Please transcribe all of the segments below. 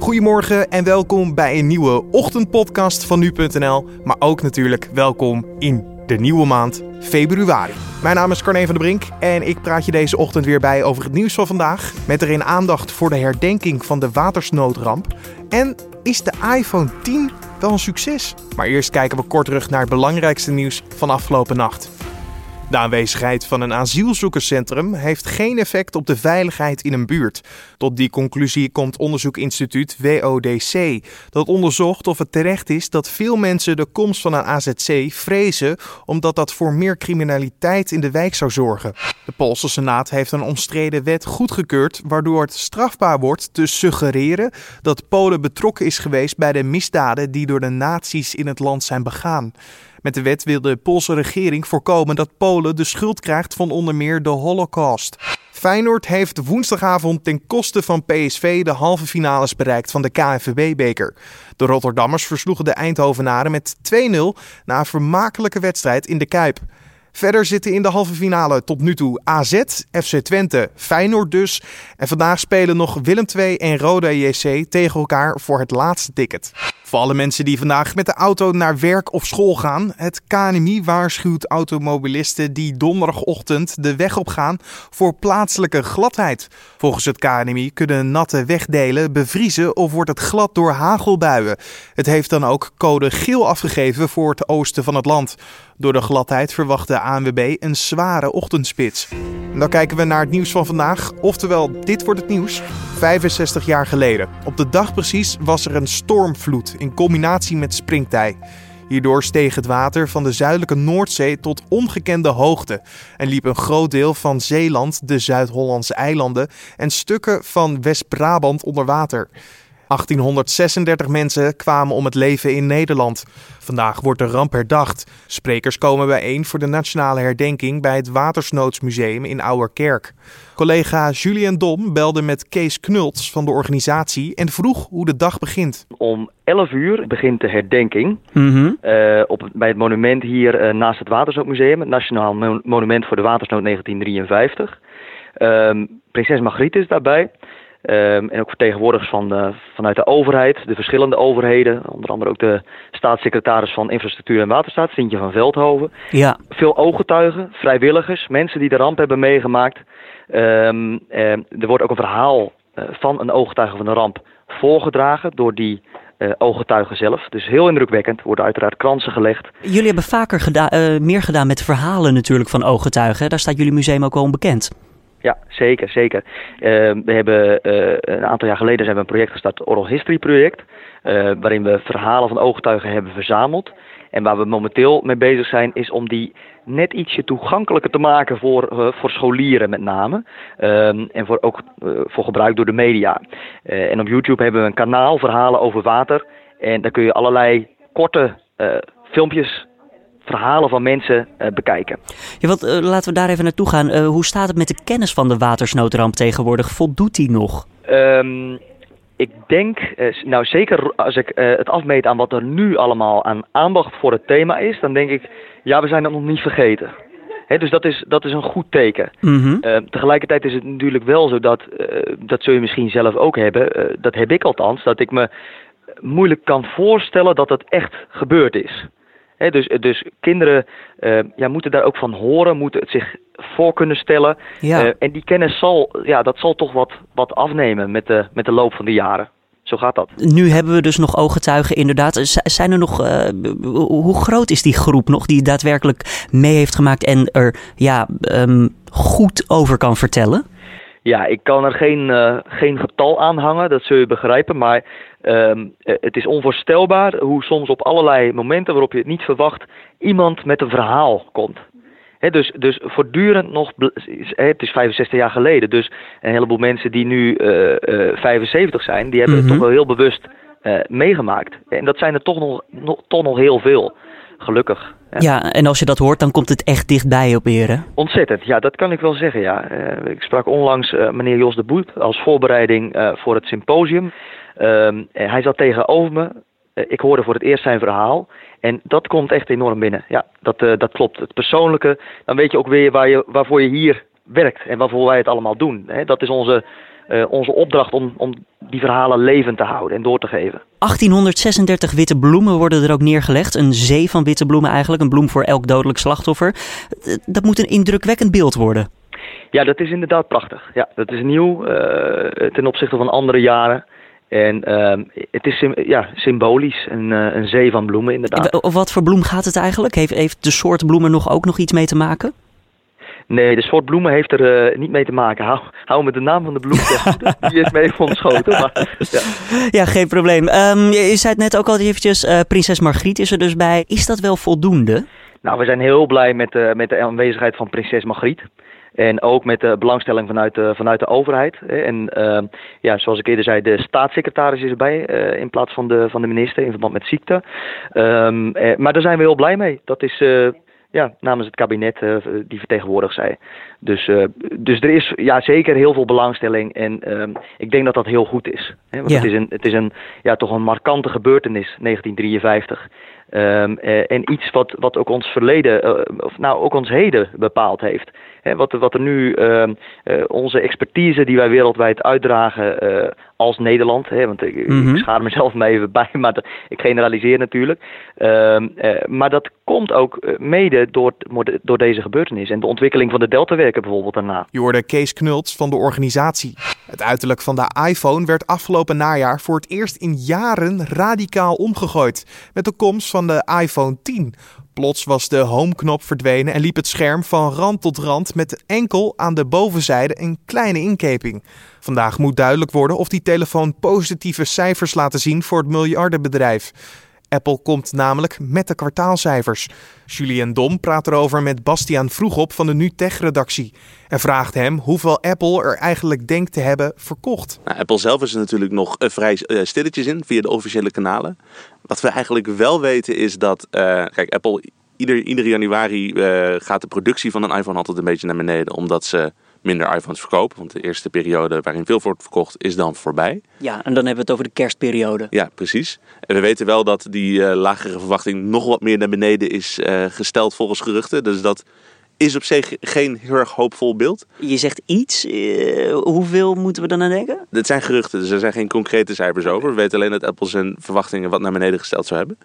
Goedemorgen en welkom bij een nieuwe ochtendpodcast van nu.nl, maar ook natuurlijk welkom in de nieuwe maand februari. Mijn naam is Carne van der Brink en ik praat je deze ochtend weer bij over het nieuws van vandaag. Met erin aandacht voor de herdenking van de watersnoodramp. En is de iPhone 10 wel een succes? Maar eerst kijken we kort terug naar het belangrijkste nieuws van afgelopen nacht. De aanwezigheid van een asielzoekerscentrum heeft geen effect op de veiligheid in een buurt. Tot die conclusie komt onderzoekinstituut WODC, dat onderzocht of het terecht is dat veel mensen de komst van een AZC vrezen omdat dat voor meer criminaliteit in de wijk zou zorgen. De Poolse Senaat heeft een omstreden wet goedgekeurd waardoor het strafbaar wordt te suggereren dat Polen betrokken is geweest bij de misdaden die door de nazi's in het land zijn begaan. Met de wet wil de Poolse regering voorkomen dat Polen de schuld krijgt van onder meer de Holocaust. Feyenoord heeft woensdagavond ten koste van PSV de halve finales bereikt van de KNVB-beker. De Rotterdammers versloegen de Eindhovenaren met 2-0 na een vermakelijke wedstrijd in de Kuip. Verder zitten in de halve finale tot nu toe AZ, FC Twente, Feyenoord dus. En vandaag spelen nog Willem II en Roda JC tegen elkaar voor het laatste ticket. Voor alle mensen die vandaag met de auto naar werk of school gaan, het KNMI waarschuwt automobilisten die donderdagochtend de weg op gaan voor plaatselijke gladheid. Volgens het KNMI kunnen natte wegdelen bevriezen of wordt het glad door hagelbuien. Het heeft dan ook code geel afgegeven voor het oosten van het land. Door de gladheid verwacht de ANWB een zware ochtendspits. dan kijken we naar het nieuws van vandaag. Oftewel, dit wordt het nieuws. 65 jaar geleden. Op de dag precies was er een stormvloed in combinatie met springtij. Hierdoor steeg het water van de zuidelijke Noordzee tot ongekende hoogte en liep een groot deel van Zeeland, de Zuid-Hollandse eilanden en stukken van West-Brabant onder water. 1836 mensen kwamen om het leven in Nederland. Vandaag wordt de ramp herdacht. Sprekers komen bijeen voor de nationale herdenking bij het Watersnoodsmuseum in Ouwerkerk. Collega Julian Dom belde met Kees Knults van de organisatie en vroeg hoe de dag begint. Om 11 uur begint de herdenking mm op, bij het monument hier uh, naast het Watersnoodmuseum, het Nationaal Monument voor de Watersnood 1953. Ehm, prinses Margriet is daarbij. Um, en ook vertegenwoordigers van de, vanuit de overheid, de verschillende overheden. Onder andere ook de staatssecretaris van Infrastructuur en Waterstaat, Sintje van Veldhoven. Ja. Veel ooggetuigen, vrijwilligers, mensen die de ramp hebben meegemaakt. Um, er wordt ook een verhaal uh, van een ooggetuige van de ramp voorgedragen door die uh, ooggetuigen zelf. Dus heel indrukwekkend. Worden uiteraard kransen gelegd. Jullie hebben vaker geda uh, meer gedaan met verhalen natuurlijk van ooggetuigen. Daar staat jullie museum ook wel onbekend. Ja, zeker, zeker. Uh, we hebben uh, een aantal jaar geleden zijn we een project gestart, Oral History Project, uh, waarin we verhalen van ooggetuigen hebben verzameld. En waar we momenteel mee bezig zijn, is om die net ietsje toegankelijker te maken voor, voor scholieren met name. Um, en voor, ook voor gebruik door de media. en op YouTube hebben we een kanaal, verhalen over water. En daar kun je allerlei korte filmpjes verhalen van mensen uh, bekijken. Ja, wat, uh, laten we daar even naartoe gaan. Uh, hoe staat het met de kennis van de watersnoodramp tegenwoordig? Voldoet die nog? Um, ik denk, nou zeker als ik het afmeet aan wat er nu allemaal aan aandacht voor het thema is, dan denk ik, ja, we zijn dat nog niet vergeten. He, dus dat is, dat is een goed teken. Mm -hmm. tegelijkertijd is het natuurlijk wel zo dat, dat zul je misschien zelf ook hebben, dat heb ik althans, dat ik me moeilijk kan voorstellen dat het echt gebeurd is dus, dus kinderen uh, ja, moeten daar ook van horen, moeten het zich voor kunnen stellen. Ja. Uh, en die kennis zal, ja, dat zal toch wat, wat afnemen met de, met de loop van de jaren. Zo gaat dat. Nu hebben we dus nog ooggetuigen, inderdaad. Zijn er nog, uh, hoe groot is die groep nog die daadwerkelijk mee heeft gemaakt en er ja, um, goed over kan vertellen? Ja, ik kan er geen, uh, geen getal aan hangen, dat zul je begrijpen. Maar um, het is onvoorstelbaar hoe soms op allerlei momenten waarop je het niet verwacht, iemand met een verhaal komt. He, dus, dus voortdurend nog, he, het is 65 jaar geleden, dus een heleboel mensen die nu uh, uh, 75 zijn, die hebben mm -hmm. het toch wel heel bewust uh, meegemaakt. En dat zijn er toch nog, nog, toch nog heel veel gelukkig. Ja. ja. en als je dat hoort, dan komt het echt dichtbij op eren. Ontzettend, ja, dat kan ik wel zeggen, ja. Ik sprak onlangs meneer Jos de Boet als voorbereiding voor het symposium. Hij zat tegenover me. ik hoorde voor het eerst zijn verhaal. En dat komt echt enorm binnen. Ja, dat, dat klopt. Het persoonlijke, dan weet je ook weer waar je, waarvoor je hier werkt en waarvoor wij het allemaal doen. Hè. Dat is onze onze opdracht om, om die verhalen levend te houden en door te geven. 1836 witte bloemen worden er ook neergelegd. Een zee van witte bloemen eigenlijk. Een bloem voor elk dodelijk slachtoffer. Dat moet een indrukwekkend beeld worden. Ja, dat is inderdaad prachtig. Ja, dat is nieuw ten opzichte van andere jaren. En uh, het is ja, symbolisch, een, uh, een zee van bloemen inderdaad. Of wat voor bloem gaat het eigenlijk? Heeft, heeft de soort bloemen nog ook nog iets mee te maken? Nee, de soort bloemen heeft er uh, niet mee te maken. Hou, hou met de naam van de bloem. Die is mee ontschoten. Maar, ja. ja, geen probleem. Um, je zei het net ook al eventjes, prinses Margriet is er dus bij. Is dat wel voldoende? Nou, we zijn heel blij met, met de aanwezigheid van prinses Margriet. En ook met de belangstelling vanuit de, vanuit de overheid. En uh, ja, zoals ik eerder zei, de staatssecretaris is erbij uh, in plaats van de, van de minister in verband met ziekte. Um, uh, maar daar zijn we heel blij mee. Dat is ja, namens het kabinet die vertegenwoordigd zij. Dus, dus er is ja, zeker heel veel belangstelling en ehm, ik denk dat dat heel goed is. Hè? Want ja. het is, een, het is een, ja, toch een markante gebeurtenis, 1953. Um, en iets wat, wat ook ons verleden, of nou ook ons heden bepaald heeft wat, wat er nu uh, uh, onze expertise die wij wereldwijd uitdragen uh, als Nederland, hè, want ik, mm -hmm. ik schaar mezelf maar even bij, maar de, ik generaliseer natuurlijk. Ehm, maar dat komt ook mede door, door deze gebeurtenis en de ontwikkeling van de Deltawerken bijvoorbeeld daarna. Je hoorde Kees Knults van de organisatie. Het uiterlijk van de iPhone werd afgelopen najaar voor het eerst in jaren radicaal omgegooid met de komst van de iPhone 10. Plots was de home-knop verdwenen en liep het scherm van rand tot rand met enkel aan de bovenzijde een kleine inkeping. Vandaag moet duidelijk worden of die telefoon positieve cijfers laten zien voor het miljardenbedrijf. Apple komt namelijk met de kwartaalcijfers. Julien Dom praat erover met Bastiaan Vroegop van de NuTech-redactie. En vraagt hem hoeveel Apple er eigenlijk denkt te hebben verkocht. Nou, Apple zelf is er natuurlijk nog uh, vrij uh, stilletjes in via de officiële kanalen. Wat we eigenlijk wel weten is dat, uh, kijk, Apple ieder, ieder januari gaat de productie van een iPhone altijd een beetje naar beneden. Omdat ze minder iPhones verkopen. Want de eerste periode waarin veel wordt verkocht is dan voorbij. Ja, en dan hebben we het over de kerstperiode. Ja, precies. En we weten wel dat die uh, lagere verwachting nog wat meer naar beneden is uh, gesteld volgens geruchten. Dus dat is op zich geen heel erg hoopvol beeld. Je zegt iets. Uh, hoeveel moeten we dan aan denken? Het zijn geruchten, dus er zijn geen concrete cijfers over. We weten alleen dat Apple zijn verwachtingen wat naar beneden gesteld zou hebben.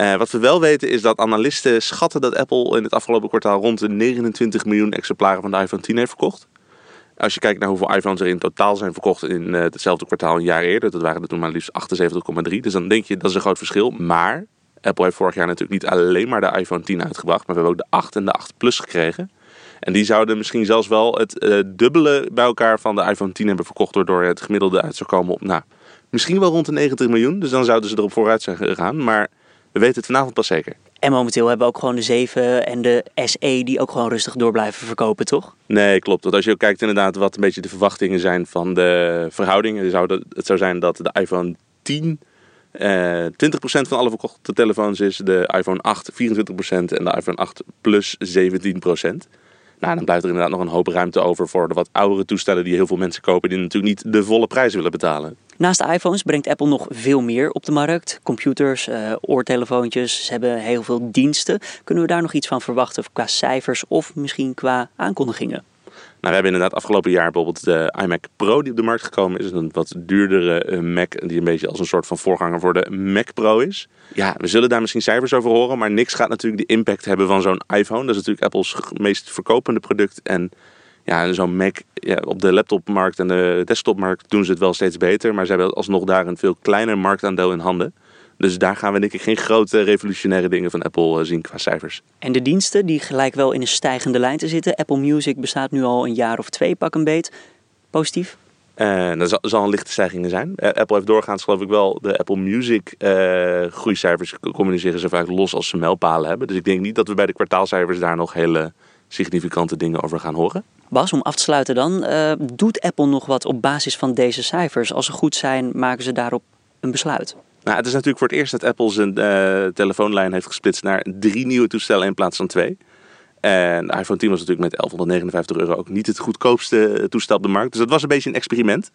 Uh, wat we wel weten is dat analisten schatten dat Apple in het afgelopen kwartaal rond de 29 miljoen exemplaren van de iPhone 10 heeft verkocht. Als je kijkt naar hoeveel iPhones er in totaal zijn verkocht in uh, hetzelfde kwartaal een jaar eerder, dat waren er toen maar liefst 78,3. Dus dan denk je dat is een groot verschil. Maar Apple heeft vorig jaar natuurlijk niet alleen maar de iPhone 10 uitgebracht, maar we hebben ook de 8 en de 8 Plus gekregen. En die zouden misschien zelfs wel het uh, dubbele bij elkaar van de iPhone 10 hebben verkocht, waardoor het gemiddelde uit zou komen op, nou, misschien wel rond de 90 miljoen. Dus dan zouden ze erop vooruit zijn gegaan. Maar we weten het vanavond pas zeker. En momenteel hebben we ook gewoon de 7 en de SE die ook gewoon rustig door blijven verkopen, toch? Nee, klopt. Want als je ook kijkt inderdaad wat een beetje de verwachtingen zijn van de verhoudingen. Zou het zou zijn dat de iPhone 10 uh, 20% van alle verkochte telefoons is. De iPhone 8 24% en de iPhone 8 Plus 17%. Nou, dan blijft er inderdaad nog een hoop ruimte over voor de wat oudere toestellen die heel veel mensen kopen, die natuurlijk niet de volle prijs willen betalen. Naast de iPhones brengt Apple nog veel meer op de markt. Computers, uh, oortelefoontjes, ze hebben heel veel diensten. Kunnen we daar nog iets van verwachten qua cijfers of misschien qua aankondigingen? Nou, we hebben inderdaad afgelopen jaar bijvoorbeeld de iMac Pro die op de markt gekomen is. Een wat duurdere eh, Mac die een beetje als een soort van voorganger voor de Mac Pro is. Ja, we zullen daar misschien cijfers over horen, maar niks gaat natuurlijk de impact hebben van zo'n iPhone. Dat is natuurlijk Apples meest verkopende product. En ja, zo'n Mac ja, op de laptopmarkt en de desktopmarkt doen ze het wel steeds beter. Maar ze hebben alsnog daar een veel kleiner marktaandeel in handen. Dus daar gaan we denk ik geen grote revolutionaire dingen van Apple eh, zien qua cijfers. En de diensten die gelijk wel in een stijgende lijn te zitten. Apple Music bestaat nu al een jaar of twee pak een beet. Positief? Uh, dat zal, een lichte stijging zijn. Uh, Apple heeft doorgaans geloof ik wel de Apple Music uh, groeicijfers communiceren ze vaak los als ze mijlpalen hebben. Dus ik denk niet dat we bij de kwartaalcijfers daar nog hele significante dingen over gaan horen. Bas, om af te sluiten dan, doet Apple nog wat op basis van deze cijfers? Als ze goed zijn, maken ze daarop een besluit? Nou, het is natuurlijk voor het eerst dat Apple zijn uh, telefoonlijn heeft gesplitst naar drie nieuwe toestellen in plaats van twee. En de iPhone 10 was natuurlijk met 1159 euro ook niet het goedkoopste toestel op de markt. Dus dat was een beetje een experiment.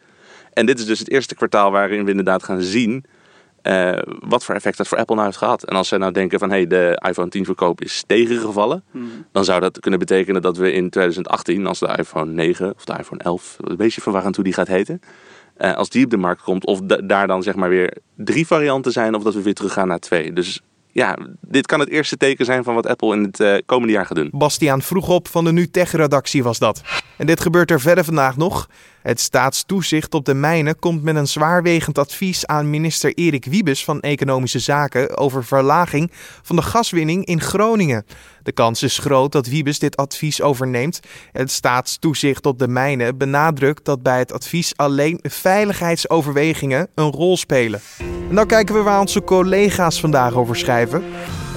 En dit is dus het eerste kwartaal waarin we inderdaad gaan zien uh, wat voor effect dat voor Apple nou heeft gehad. En als zij nou denken van hé, hey, de iPhone 10 verkoop is tegengevallen, hmm. dan zou dat kunnen betekenen dat we in 2018, als de iPhone 9 of de iPhone 11, een beetje verwarrend hoe die gaat heten, uh, als die op de markt komt, of daar dan zeg maar weer drie varianten zijn, of dat we weer teruggaan naar twee. Dus ja, dit kan het eerste teken zijn van wat Apple in het uh, komende jaar gaat doen. Bastiaan vroeg op van de Nu Tech-redactie was dat. En dit gebeurt er verder vandaag nog. Het staatstoezicht op de mijnen komt met een zwaarwegend advies aan minister Erik Wiebes van Economische Zaken over verlaging van de gaswinning in Groningen. De kans is groot dat Wiebes dit advies overneemt. Het staatstoezicht op de mijnen benadrukt dat bij het advies alleen veiligheidsoverwegingen een rol spelen. En dan kijken we waar onze collega's vandaag over schrijven.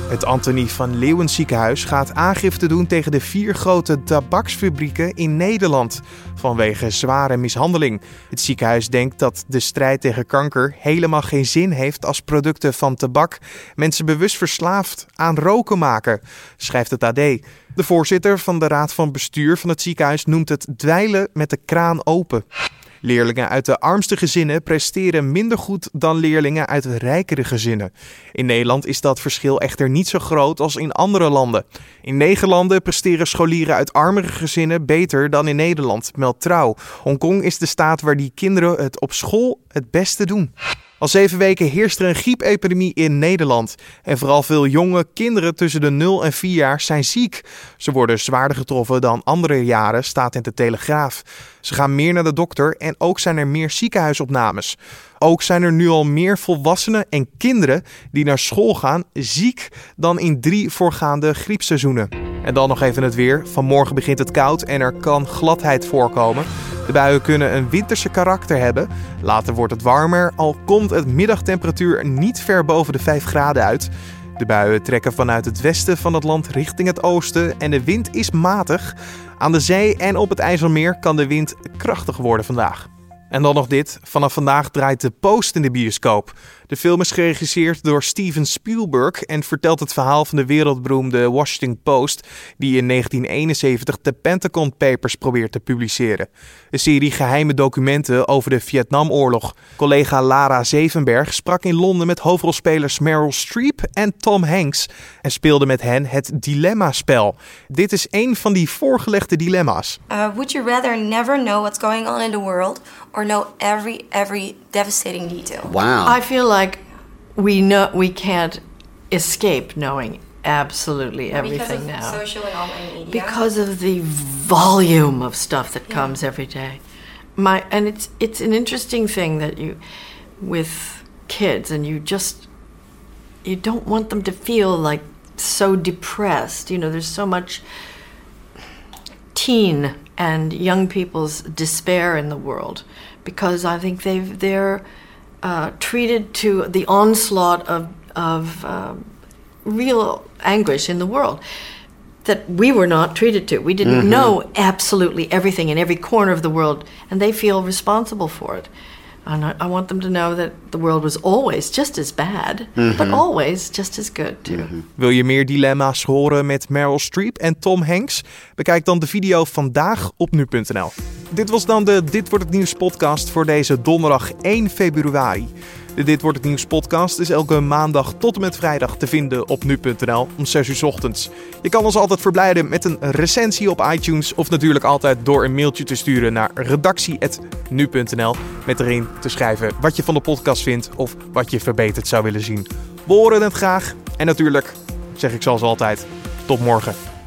Het Antonie van Leeuwen ziekenhuis gaat aangifte doen tegen de vier grote tabaksfabrieken in Nederland vanwege zware mishandeling. Het ziekenhuis denkt dat de strijd tegen kanker helemaal geen zin heeft als producten van tabak mensen bewust verslaafd aan roken maken, schrijft het AD. De voorzitter van de raad van bestuur van het ziekenhuis noemt het dweilen met de kraan open. Leerlingen uit de armste gezinnen presteren minder goed dan leerlingen uit rijkere gezinnen. In Nederland is dat verschil echter niet zo groot als in andere landen. In negen landen presteren scholieren uit armere gezinnen beter dan in Nederland, meldt Trouw. Hongkong is de staat waar die kinderen het op school het beste doen. Al zeven weken heerst er een griepepidemie in Nederland. En vooral veel jonge kinderen tussen de 0 en 4 jaar zijn ziek. Ze worden zwaarder getroffen dan andere jaren, staat in de Telegraaf. Ze gaan meer naar de dokter en ook zijn er meer ziekenhuisopnames. Ook zijn er nu al meer volwassenen en kinderen die naar school gaan ziek dan in drie voorgaande griepseizoenen. En dan nog even het weer. Vanmorgen begint het koud en er kan gladheid voorkomen. De buien kunnen een winterse karakter hebben. Later wordt het warmer, al komt het middagtemperatuur niet ver boven de 5 graden uit. De buien trekken vanuit het westen van het land richting het oosten en de wind is matig. Aan de zee en op het IJsselmeer kan de wind krachtig worden vandaag. En dan nog dit. Vanaf vandaag draait de Post in de bioscoop. De film is geregisseerd door Steven Spielberg en vertelt het verhaal van de wereldberoemde Washington Post, die in 1971 de Pentagon Papers probeert te publiceren. Een serie geheime documenten over de Vietnamoorlog. Collega Lara Zevenberg sprak in Londen met hoofdrolspelers Meryl Streep en Tom Hanks en speelde met hen het dilemma-spel. Dit is een van die voorgelegde dilemma's. Uh, would you rather never know what's going on in the world or know every every devastating detail? Wow. I feel like like we know we can't escape knowing absolutely everything now. Social and online media. Because of the volume of stuff that comes every day. My and it's it's an interesting thing that you with kids and you just you don't want them to feel like so depressed. You know, there's so much teen and young people's despair in the world because I think they've they're uh, treated to the onslaught of, of uh, real anguish in the world that we were not treated to. We didn't mm-hmm. know absolutely everything in every corner of the world, and they feel responsible for it. And I, I want them to know that the world was always just as bad, mm-hmm. but always just as good too. Mm-hmm. Wil je meer dilemma's horen met Meryl Streep en Tom Hanks? Bekijk dan de video vandaag op nu.nl. Dit was dan de Dit wordt het nieuws podcast voor deze donderdag 1 februari. De Dit wordt het nieuws podcast is elke maandag tot en met vrijdag te vinden op nu.nl om 6 uur ochtends. Je kan ons altijd verblijden met een recensie op iTunes of natuurlijk altijd door een mailtje te sturen naar redactie.nu.nl met erin te schrijven wat je van de podcast vindt of wat je verbeterd zou willen zien. We horen het graag en natuurlijk zeg ik zoals altijd tot morgen.